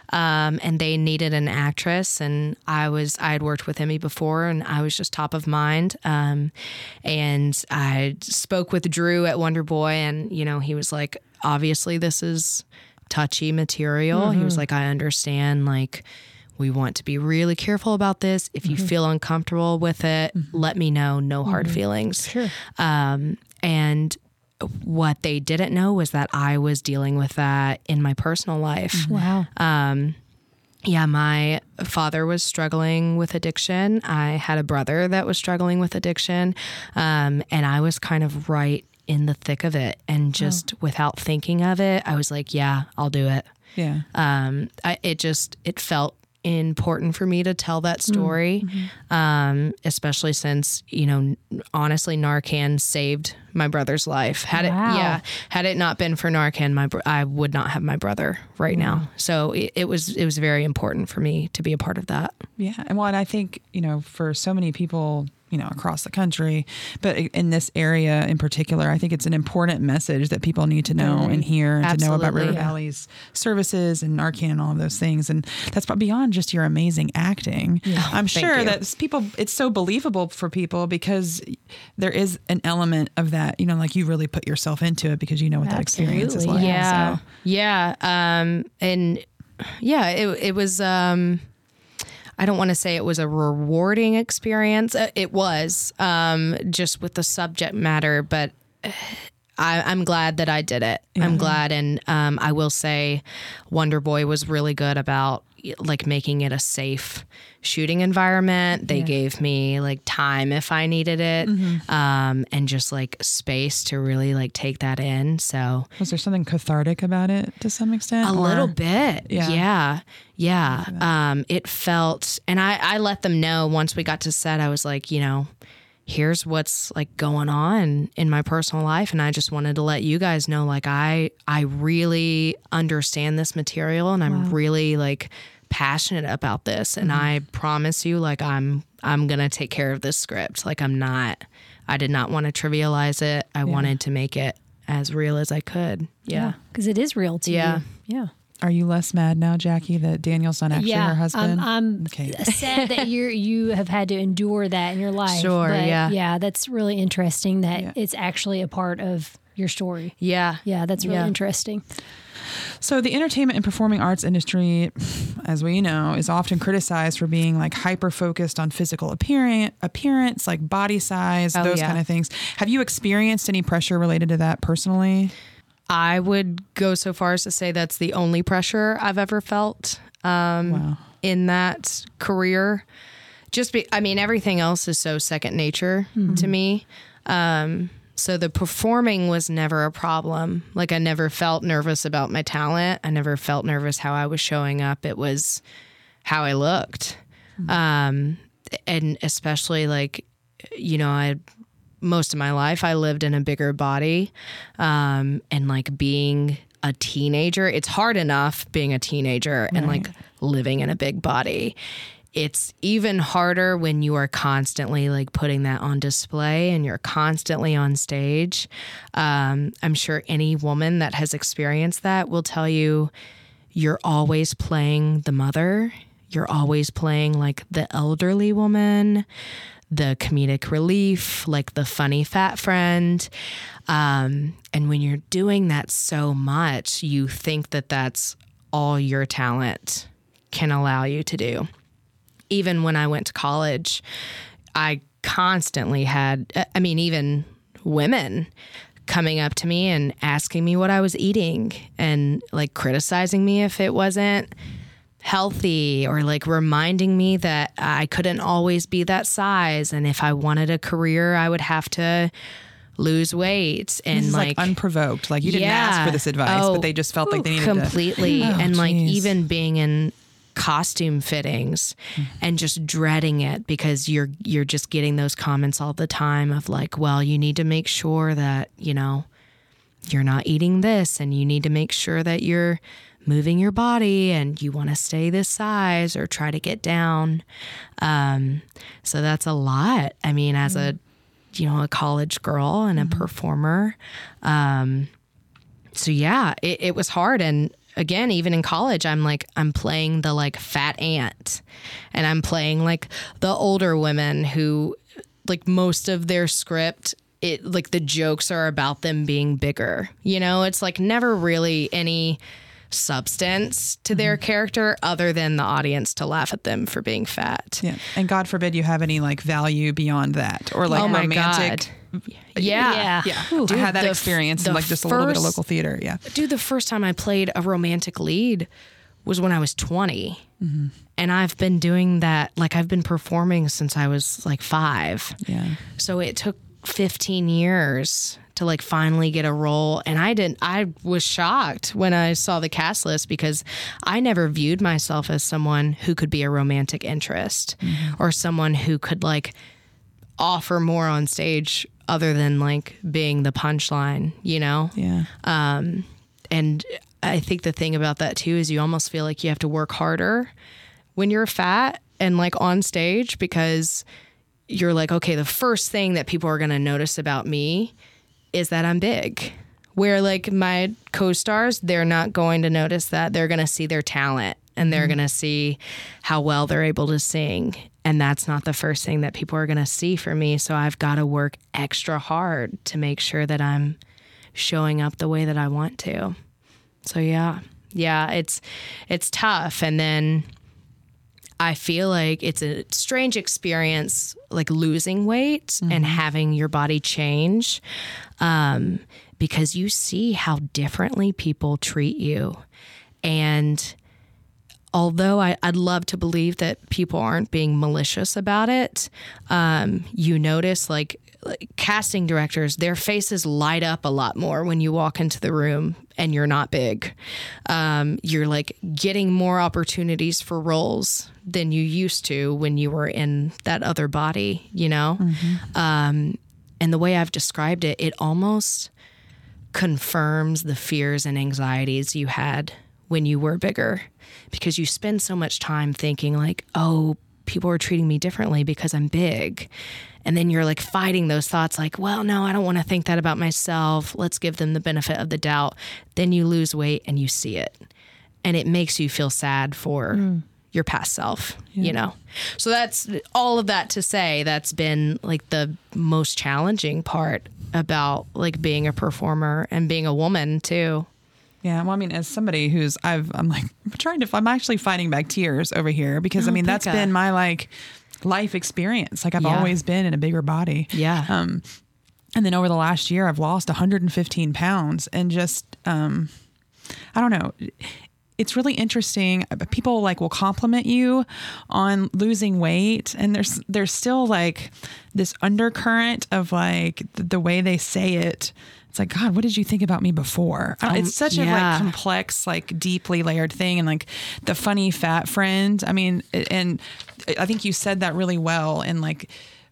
Um and they needed an actress and I was I had worked with Emmy before and I was just top of mind. Um and I spoke with Drew at Wonder Boy and you know he was like obviously this is touchy material. He was like I understand like we want to be really careful about this. If you feel uncomfortable with it, let me know. No hard feelings. Sure. Um, and what they didn't know was that I was dealing with that in my personal life. Wow. Yeah, my father was struggling with addiction. I had a brother that was struggling with addiction. Um, and I was kind of right in the thick of it. And just without thinking of it, I was like, yeah, I'll do it yeah. um, I, it just it felt important for me to tell that story, um, especially since you know honestly Narcan saved my brother's life. Had Wow. it yeah, had it not been for Narcan, my br- I would not have my brother right now. So it, it was it was very important for me to be a part of that. Yeah, and well, and I think you know, for so many people, you know, across the country, but in this area in particular, I think it's an important message that people need to know and hear, and to know about River Absolutely. Valley's services and Narcan and all of those things. And that's beyond just your amazing acting. I'm thank sure that people, it's so believable for people because there is an element of that. You know, like you really put yourself into it because you know what that experience is like. Yeah, So, yeah, um, and yeah, it it was. Um, I don't want to say it was a rewarding experience. Uh, It was um, just with the subject matter, but I, I'm glad that I did it. I'm glad, and um, I will say, Wonder Boy was really good about like making it a safe shooting environment. They gave me like time if I needed it, um, and just like space to really like take that in. So was there something cathartic about it to some extent? a or- little bit. Yeah. Yeah. Yeah. Um, it felt, and I, I let them know once we got to set, I was like, you know, here's what's like going on in my personal life. And I just wanted to let you guys know, like, I, I really understand this material and I'm really like passionate about this. And mm-hmm. I promise you, like, I'm, I'm going to take care of this script. Like, I'm not, I did not want to trivialize it. I wanted to make it as real as I could. Yeah. Because it is real to Yeah. you. Yeah. Are you less mad now, Jackie, that Daniel's not actually yeah, her husband? I'm, I'm Okay. sad that you you have had to endure that in your life. Sure, but yeah. yeah. That's really interesting that Yeah. it's actually a part of your story. Yeah. Yeah, that's really Yeah. interesting. So the entertainment and performing arts industry, as we know, is often criticized for being like hyper focused on physical appearance, appearance, like body size, Oh, those yeah. kind of things. Have you experienced any pressure related to that personally? I would go so far as to say that's the only pressure I've ever felt um, Wow. in that career. Just be, I mean, everything else is so second nature to me. Um, so the performing was never a problem. Like I never felt nervous about my talent. I never felt nervous how I was showing up. It was how I looked. Um, and especially like, you know, I most of my life I lived in a bigger body. Um, and like being a teenager, it's hard enough being a teenager and like living in a big body. It's even harder when you are constantly like putting that on display and you're constantly on stage. Um, I'm sure any woman that has experienced that will tell you you're always playing the mother. You're always playing like the elderly woman, the comedic relief, like the funny fat friend. Um, and when you're doing that so much, you think that that's all your talent can allow you to do. Even when I went to college, I constantly had, uh, I mean, even women coming up to me and asking me what I was eating and like criticizing me if it wasn't healthy or like reminding me that I couldn't always be that size. And if I wanted a career, I would have to lose weight and like, like, unprovoked. Like you didn't ask for this advice, Oh, but they just felt like they needed to. completely Oh, and like even being in costume fittings and just dreading it because you're you're just getting those comments all the time of like well you need to make sure that you know you're not eating this and you need to make sure that you're moving your body and you want to stay this size or try to get down. Um, so that's a lot. I mean as a you know a college girl and a performer um, so yeah it, it was hard and again even in college i'm like i'm playing the like fat aunt. And i'm playing like the older women who like most of their script it like the jokes are about them being bigger. You know it's like never really any substance to their mm-hmm. character other than the audience to laugh at them for being fat Yeah. And God forbid you have any like value beyond that or like oh my romantic. god yeah Yeah. Yeah. Ooh. I had that the f- experience in like just a little bit of local theater. Yeah. dude, the first time I played a romantic lead was when I was 20. Mm-hmm. And I've been doing that, like, I've been performing since I was like five. Yeah. So it took 15 years to like finally get a role. And I didn't, I was shocked when I saw the cast list because I never viewed myself as someone who could be a romantic interest or someone who could like offer more on stage other than like being the punchline, you know? Yeah. Um, and I think the thing about that too is you almost feel like you have to work harder when you're fat and like on stage because you're like, okay, the first thing that people are going to notice about me is that I'm big. Where like my co stars, they're not going to notice that. They're going to see their talent and they're mm-hmm. going to see how well they're able to sing. And that's not the first thing that people are going to see for me. So I've got to work extra hard to make sure that I'm showing up the way that I want to. So yeah. Yeah, it's it's tough and then I feel like it's a strange experience like losing weight and having your body change um, because you see how differently people treat you. And although I, I'd love to believe that people aren't being malicious about it, um, you notice like casting directors, their faces light up a lot more when you walk into the room and you're not big. Um, you're like getting more opportunities for roles than you used to when you were in that other body, you know? Um, and the way I've described it, it almost confirms the fears and anxieties you had when you were bigger because you spend so much time thinking like oh people are treating me differently because i'm big and then you're like fighting those thoughts like well no i don't want to think that about myself. Let's give them the benefit of the doubt. Then you lose weight and you see it. And it makes you feel sad for mm. your past self, you know? So that's all of that to say that's been like the most challenging part about like being a performer and being a woman too. Yeah, well, I mean, as somebody who's I've I'm like I'm trying to I'm actually fighting back tears over here because I Oh, mean that's been my like life experience. Like I've Yeah. always been in a bigger body. Yeah. Um, and then over the last year, I've lost 115 pounds, and just um, I don't know. It's really interesting. Uh, people like will compliment you on losing weight, and there's there's still like this undercurrent of like the, the way they say it. It's like God, what did you think about me before? I don't- it's such a like complex, like deeply layered thing, and like the funny fat friend. I mean, and I think you said that really well, and like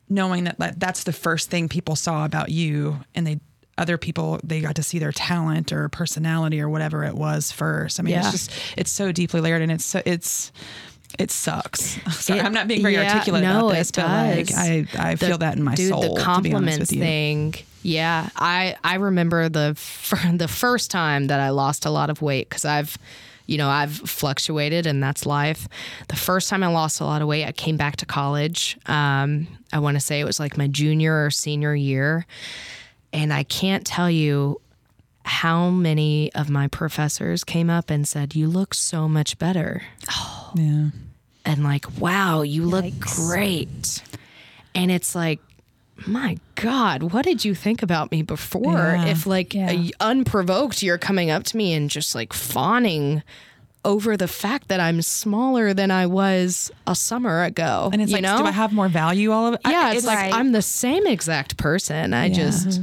knowing that, that that's the first thing people saw about you and they other people they got to see their talent or personality or whatever it was first i mean Yeah. it's just it's so deeply layered and it's so it's it sucks sorry It- i'm not being very yeah, articulate no, about this but like i i The- feel that in my dude, soul The to be compliments thing. Yeah, I I remember the the first time that I lost a lot of weight because I've, you know, I've fluctuated and that's life. The first time I lost a lot of weight, I came back to college. Um, I want to say it was like my junior or senior year, and I can't tell you how many of my professors came up and said, "You look so much better." yeah and like, wow, you look great. And it's like, my God, what did you think about me before? Yeah. If like Yeah. uh, unprovoked, you're coming up to me and just like fawning over the fact that I'm smaller than I was a summer ago. and it's you like know? do i have more value all of it yeah, I- it's, like Right. I'm the same exact person. I just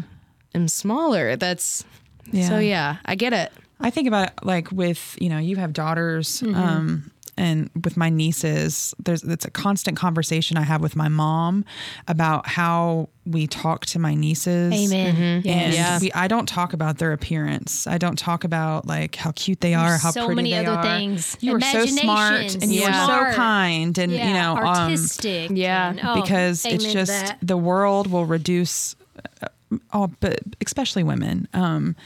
am smaller. That's Yeah. so yeah, I get it. I think about it like with you know you have daughters Mm-hmm. um, and with my nieces there's it's a constant conversation I have with my mom about how we talk to my nieces. Amen. Yes. And Yeah. we, I don't talk about their appearance. I don't talk about like how cute they are, how so pretty many they other are. things. You are so smart and you are so kind and Yeah, you know um, artistic. yeah, and- oh, because it's just that. the world will reduce uh, all but especially women um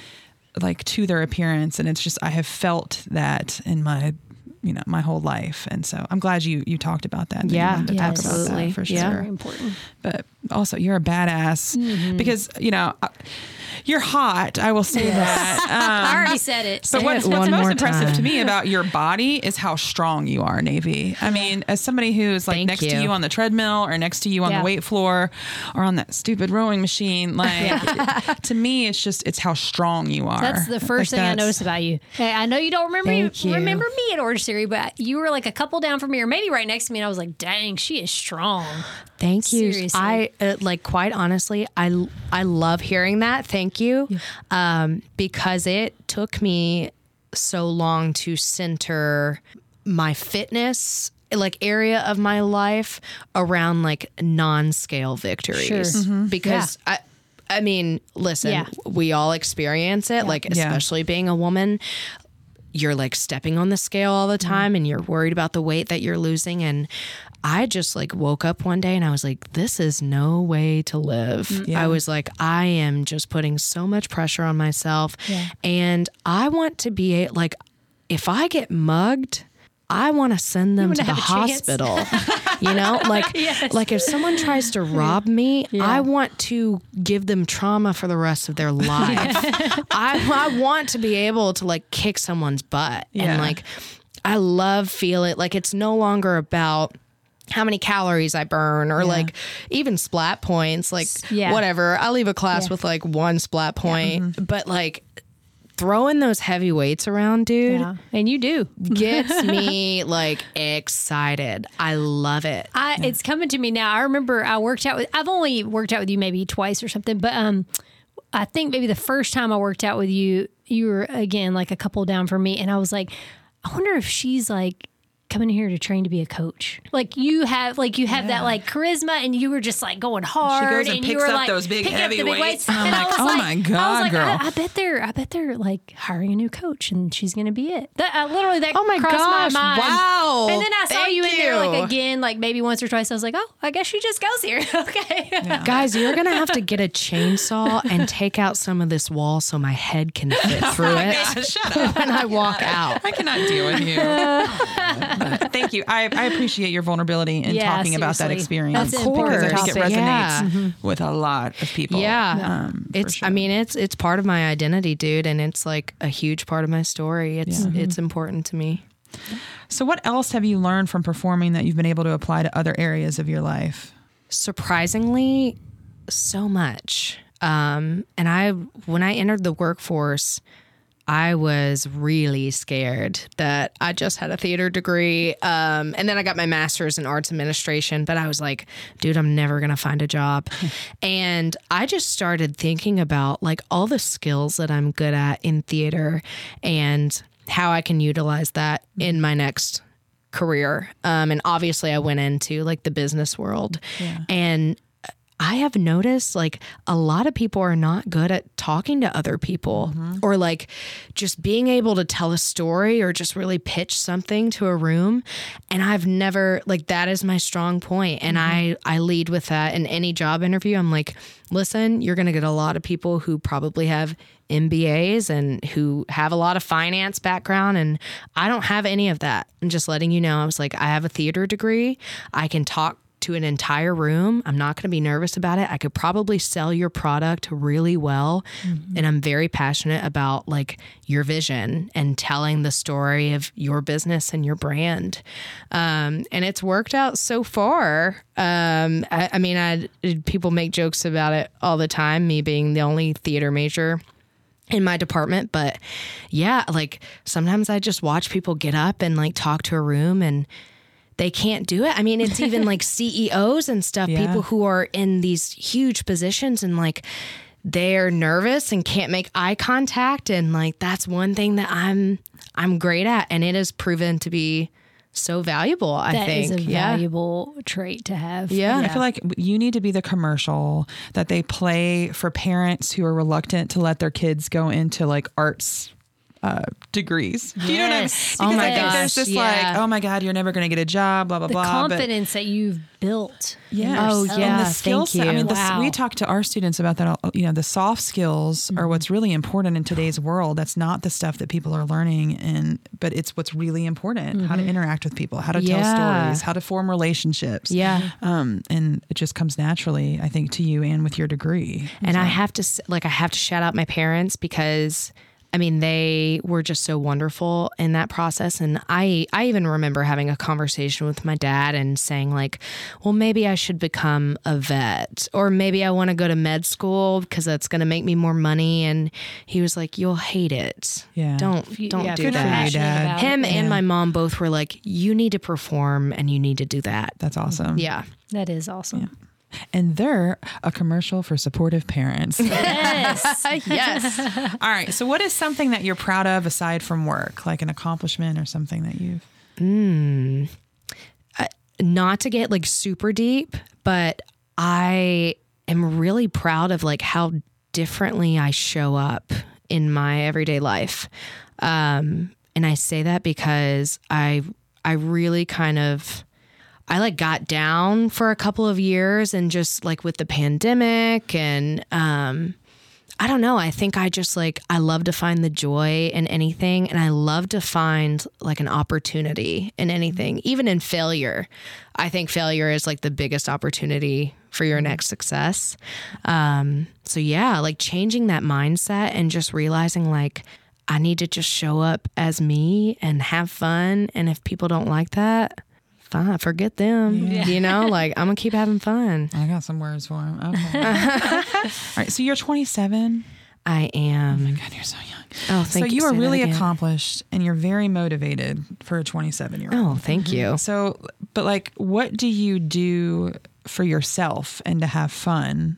like to their appearance. And it's just i have felt that in my you know my whole life and so i'm glad you you talked about that that you Yeah, wanted to yeah, talk about absolutely. that for Yeah. sure very important. but also you're a badass Mm-hmm. because you know uh, you're hot i will say that I already said it. but Say what's, it what's most more impressive to me about your body is how strong you are, Navy. I mean, as somebody who's like Thank next to you. you on the treadmill or next to you on Yeah. the weight floor or on that stupid rowing machine, like to me, it's just it's how strong you are. That's the first Like, thing I that's- noticed about you. Hey, I know you don't remember Thank you. remember me at Orange Theory, but you were like a couple down from me, or maybe right next to me, and I was like, "Dang, she is strong." Thank you. Seriously. I uh, like quite honestly, I I love hearing that. Thank you, um, because it took me so long to center my fitness like area of my life around like non-scale victories Sure. because I. I mean, listen, Yeah. we all experience it, like Yeah. especially being a woman you're like stepping on the scale all the time and you're worried about the weight that you're losing and I just like woke up one day and I was like this is no way to live. Mm. Yeah. I was like I am just putting so much pressure on myself Yeah. and I want to be like if I get mugged I want to send them wanna the have a chance. hospital. you know, like Yes. like if someone tries to rob me, I want to give them trauma for the rest of their life. I I want to be able to like kick someone's butt Yeah. and like I love feel it. like it's no longer about how many calories I burn or like even splat points like Yeah. whatever. I leave a class Yeah. with like one splat point, mm-hmm. but like throwing those heavy weights around, dude, Yeah, and you do. gets me like excited. I love it. I, It's coming to me now. I remember I worked out with. I've only worked out with you maybe twice or something, but um, I think maybe the first time I worked out with you, you were again like a couple down from me, and I was like, I wonder if she's like coming here to train to be a coach. Like you have, like you have that like charisma, and you were just like going hard, and she goes and, you picks were up like those big heavy big weights. weights. And I'm I was oh like, my I was God, like, girl. I, I bet they're, I bet they're like hiring a new coach, and she's gonna be it. That uh, literally that Oh my crossed gosh, my mind. wow. And then I saw Thank you in there like again, like maybe once or twice. I was like, oh, I guess she just goes here. okay. Guys, you're gonna have to get a chainsaw and take out some of this wall so my head can fit through it Shut up. when I walk out. I cannot deal with you. But thank you. I, I appreciate your vulnerability in Yeah, talking about that experience. That's Of Because I think it resonates Yeah. with a lot of people. Yeah, Um, it's. sure. I mean, it's it's part of my identity, dude, and it's like a huge part of my story. It's Yeah. it's important to me. So, what else have you learned from performing that you've been able to apply to other areas of your life? surprisingly so much um, and i when i entered the workforce i was really scared that i just had a theater degree um, and then i got my master's in arts administration but i was like dude i'm never gonna find a job and i just started thinking about like all the skills that i'm good at in theater and how i can utilize that in my next career. Um, and obviously, I went into like the business world. And I have noticed like a lot of people are not good at talking to other people mm-hmm. or like just being able to tell a story or just really pitch something to a room. And I've never like that is my strong point. And mm-hmm. I I lead with that in any job interview. I'm like, listen, you're gonna get a lot of people who probably have MBAs and who have a lot of finance background and I don't have any of that. I'm just letting you know I was like I have a theater degree. I can talk to an entire room. I'm not going to be nervous about it. I could probably sell your product really well. And I'm very passionate about like your vision and telling the story of your business and your brand. Um, and it's worked out so far. Um, I, I mean, I people make jokes about it all the time, me being the only theater major in my department but yeah like sometimes i just watch people get up and like talk to a room and they can't do it. I mean it's even like ceos and stuff Yeah. people who are in these huge positions and like they're nervous and can't make eye contact. And like that's one thing that i'm i'm great at. And it has proven to be so valuable i That think is a yeah. valuable trait to have. Yeah. I feel like you need to be the commercial that they play for parents who are reluctant to let their kids go into like arts uh, degrees. Do you know what I mean? Yes. Because Oh my I think there's gosh, yeah. like, oh my God, you're never going to get a job, blah, blah, the blah. but- confidence that you've built. in Yeah. Oh, yeah. And the thank skill set. I you. mean, the, Wow. we talk to our students about that. all- You know, the soft skills Mm-hmm. are what's really important in today's world. That's not the stuff that people are learning, and but it's what's really important: how to interact with people, how to tell Mm-hmm. Stories, how to form relationships. Yeah. Um, and it just comes naturally, I think, to you and with your degree. And I have to like I have to shout out my parents because I mean they were just so wonderful in that process and I I even remember having a conversation with my dad and saying like well maybe I should become a vet or maybe I want to go to med school because that's going to make me more money and he was like you'll hate it. Yeah. Don't don't yeah, do if you're that. Dad. Him it. and my mom both were like you need to perform and you need to do that. That's awesome. Yeah. That is awesome. And they're a commercial for supportive parents. Yes. yes. All right. So, what is something that you're proud of aside from work, like an accomplishment or something that you've? not to get like super deep, but I am really proud of like how differently I show up in my everyday life. Um, and I say that because I I really kind of I like got down for a couple of years and just like with the pandemic and um I don't know. I think I just like, I love to find the joy in anything and I love to find like an opportunity in anything, even in failure. I think failure is like the biggest opportunity for your next success. Um, so, yeah, like changing that mindset and just realizing like, I need to just show up as me and have fun. And if people don't like that, fine, forget them. You know, like I'm gonna keep having fun. I got some words for him. Okay. All right. So you're 27. I am. Oh my god, you're so young. Oh, so thank you. So, you are really accomplished, and you're very motivated for a 27 year old. Oh, thank mm-hmm. you. So, but like, what do you do for yourself and to have fun?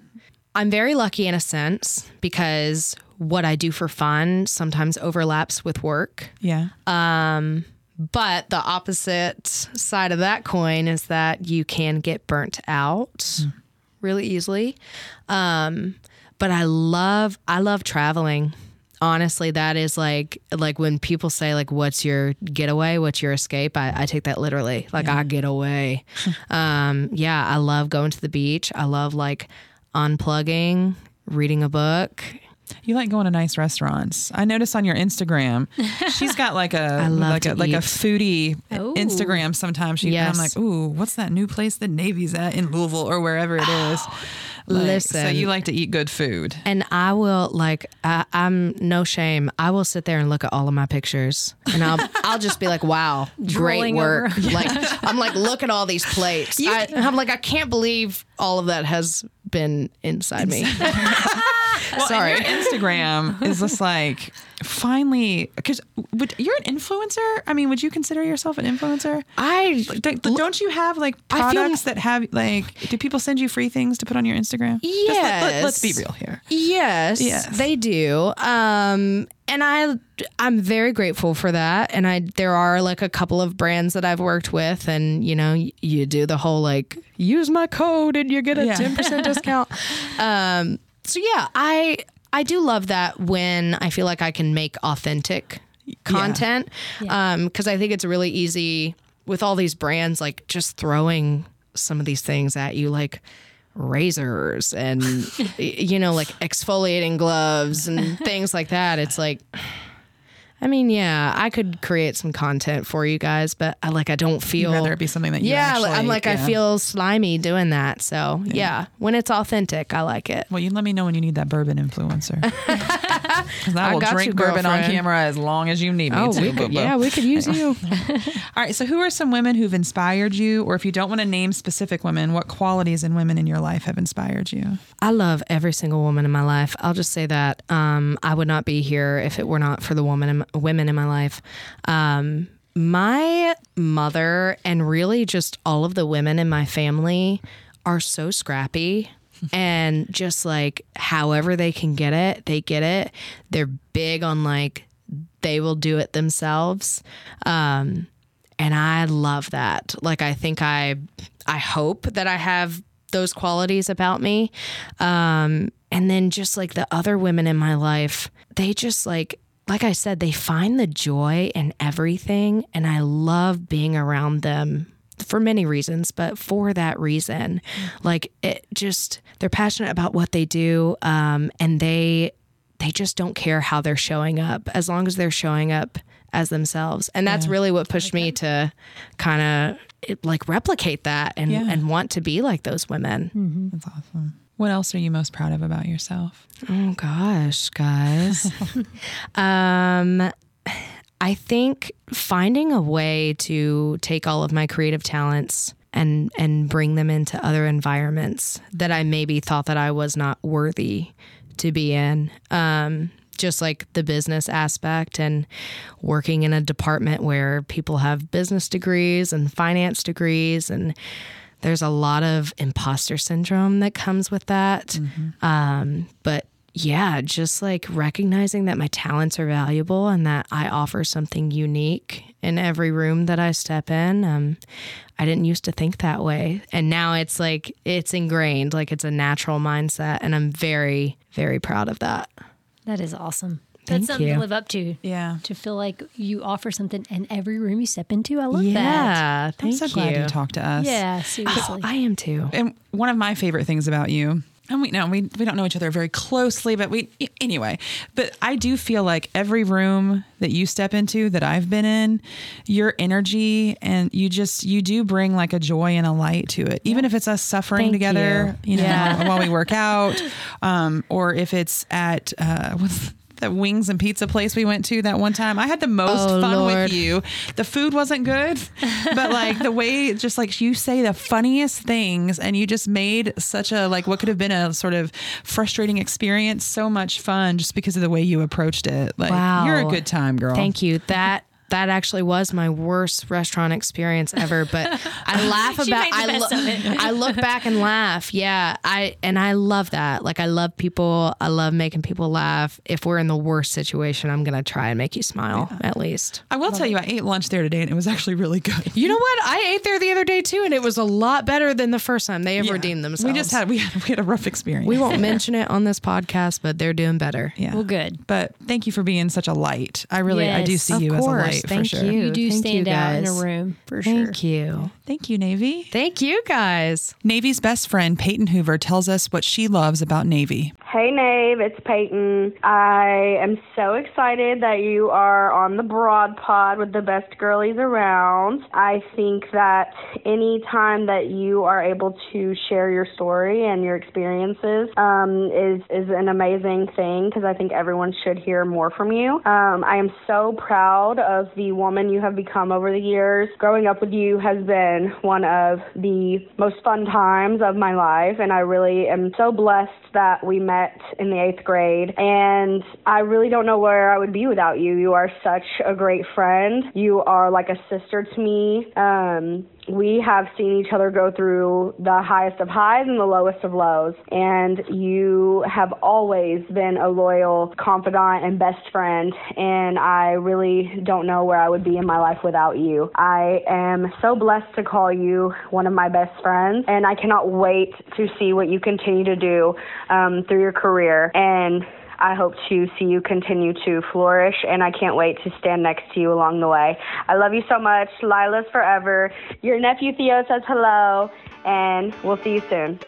I'm very lucky in a sense because what I do for fun sometimes overlaps with work. Yeah. Um, but the opposite side of that coin is that you can get burnt out really easily. Um, but I love I love traveling. Honestly, that is like like when people say like what's your getaway, what's your escape? I, I take that literally. Like I get away. um, yeah, I love going to the beach. I love like unplugging, reading a book. You like going to nice restaurants. I noticed on your Instagram, she's got like a like to a like a foodie Oh. Instagram. Sometimes she, Yes. I'm like, ooh, what's that new place the Navy's at in Louisville or wherever it is? Like, so you like to eat good food. And I will like I, I'm no shame. I will sit there and look at all of my pictures, and I'll I'll just be like, "Wow, great work!" over. like I'm like, look at all these plates. I, I'm like, I can't believe all of that has been inside me. Well, Sorry. your Instagram is just like finally because you're an influencer. I mean, would you consider yourself an influencer? I Like, don't- you have like I feel- products that have like? Do people send you free things to put on your Instagram? Just let, us be real here. Yes, Yes. they do. Um, and I, I'm very grateful for that. And I, there are like a couple of brands that I've worked with, and you know, you do the whole like use my code and you get a Yeah. ten percent discount. Um, so yeah, I, I do love that when I feel like I can make authentic content. Um, because I think it's really easy with all these brands, like just throwing some of these things at you, like razors and you know like exfoliating gloves and things like that it's like i mean yeah i could create some content for you guys but i like i don't feel rather it be something that you yeah actually, i'm like i feel slimy doing that so yeah. when it's authentic i like it Well, you let me know when you need that bourbon influencer. I I will drink you, bourbon on camera as long as you need me oh to. we could, yeah we could use you All right. So, who are some women who've inspired you, or if you don't want to name specific women, what qualities in women in your life have inspired you? I love every single woman in my life. I'll just say that um, I would not be here if it were not for the woman, in, women in my life. Um, my mother and really just all of the women in my family are so scrappy and just like however they can get it, they get it. They're big on like they will do it themselves. Um, and I love that. Like I think I I hope that I have those qualities about me. Um and then just like the other women in my life, they just like like I said, they find the joy in everything and I love being around them for many reasons, but for that reason, like it just they're passionate about what they do um and they they just don't care how they're showing up as long as they're showing up as themselves. And that's really what pushed me to kind of like replicate that and Yeah. and want to be like those women. That's awesome. What else are you most proud of about yourself? oh gosh guys um i think finding a way to take all of my creative talents and and bring them into other environments that i maybe thought that i was not worthy to be in um just like the business aspect and working in a department where people have business degrees and finance degrees and there's a lot of imposter syndrome that comes with that um, but yeah, just like recognizing that my talents are valuable and that I offer something unique in every room that I step in. Um, I didn't used to think that way. And now it's like, it's ingrained, like it's a natural mindset. And I'm very, very proud of that. That is awesome. Thank That's something you. to live up to. Yeah. To feel like you offer something in every room you step into. I love that. Yeah, I'm so you. glad you talked to us. Yeah, seriously. I am too. and one of my favorite things about you and we know we, we don't know each other very closely but we anyway but i do feel like every room that you step into that i've been in your energy and you just you do bring like a joy and a light to it even if it's us suffering Thank together you, you. know Yeah. while we work out um, or if it's at uh, what's that wings and pizza place we went to that one time. I had the most Oh, fun Lord. with you. The food wasn't good, but like the way, just like you say the funniest things, and you just made such a like what could have been a sort of frustrating experience so much fun just because of the way you approached it. Like Wow. you're a good time, girl. Thank you. That that actually was my worst restaurant experience ever. But I laugh about I, lo- I look back and laugh. Yeah. I and I love that. Like I love people. I love making people laugh. If we're in the worst situation, I'm gonna try and make you smile at least. I will tell you, I ate lunch there today and it was actually really good. You know what? I ate there the other day too, and it was a lot better than the first time. They have Yeah. redeemed themselves. We just had we had we had a rough experience. We won't mention it on this podcast, but they're doing better. Yeah. Well, good. But thank you for being such a light. I really I do see Of you as a course. Light Thank for sure. you. You do Thank stand you, out in a room for sure. Thank you. Thank you, Navy. Thank you guys. Navy's best friend Peyton Hoover tells us what she loves about Navy. Hey, Nave, it's Peyton. I am so excited that you are on the Broad Pod with the best girlies around. I think that any time that you are able to share your story and your experiences um, is is an amazing thing because I think everyone should hear more from you. Um, I am so proud of the woman you have become over the years. Growing up with you has been one of the most fun times of my life, and I really am so blessed that we met in the eighth grade. And I really don't know where I would be without you. You are such a great friend. You are like a sister to me. Um, we have seen each other go through the highest of highs and the lowest of lows. And you have always been a loyal confidant and best friend. And I really don't know where I would be in my life without you. I am so blessed to call you one of my best friends. And I cannot wait to see what you continue to do um, through your career. And I hope to see you continue to flourish, and I can't wait to stand next to you along the way. I love you so much. Lila's forever. Your nephew Theo says hello, and we'll see you soon.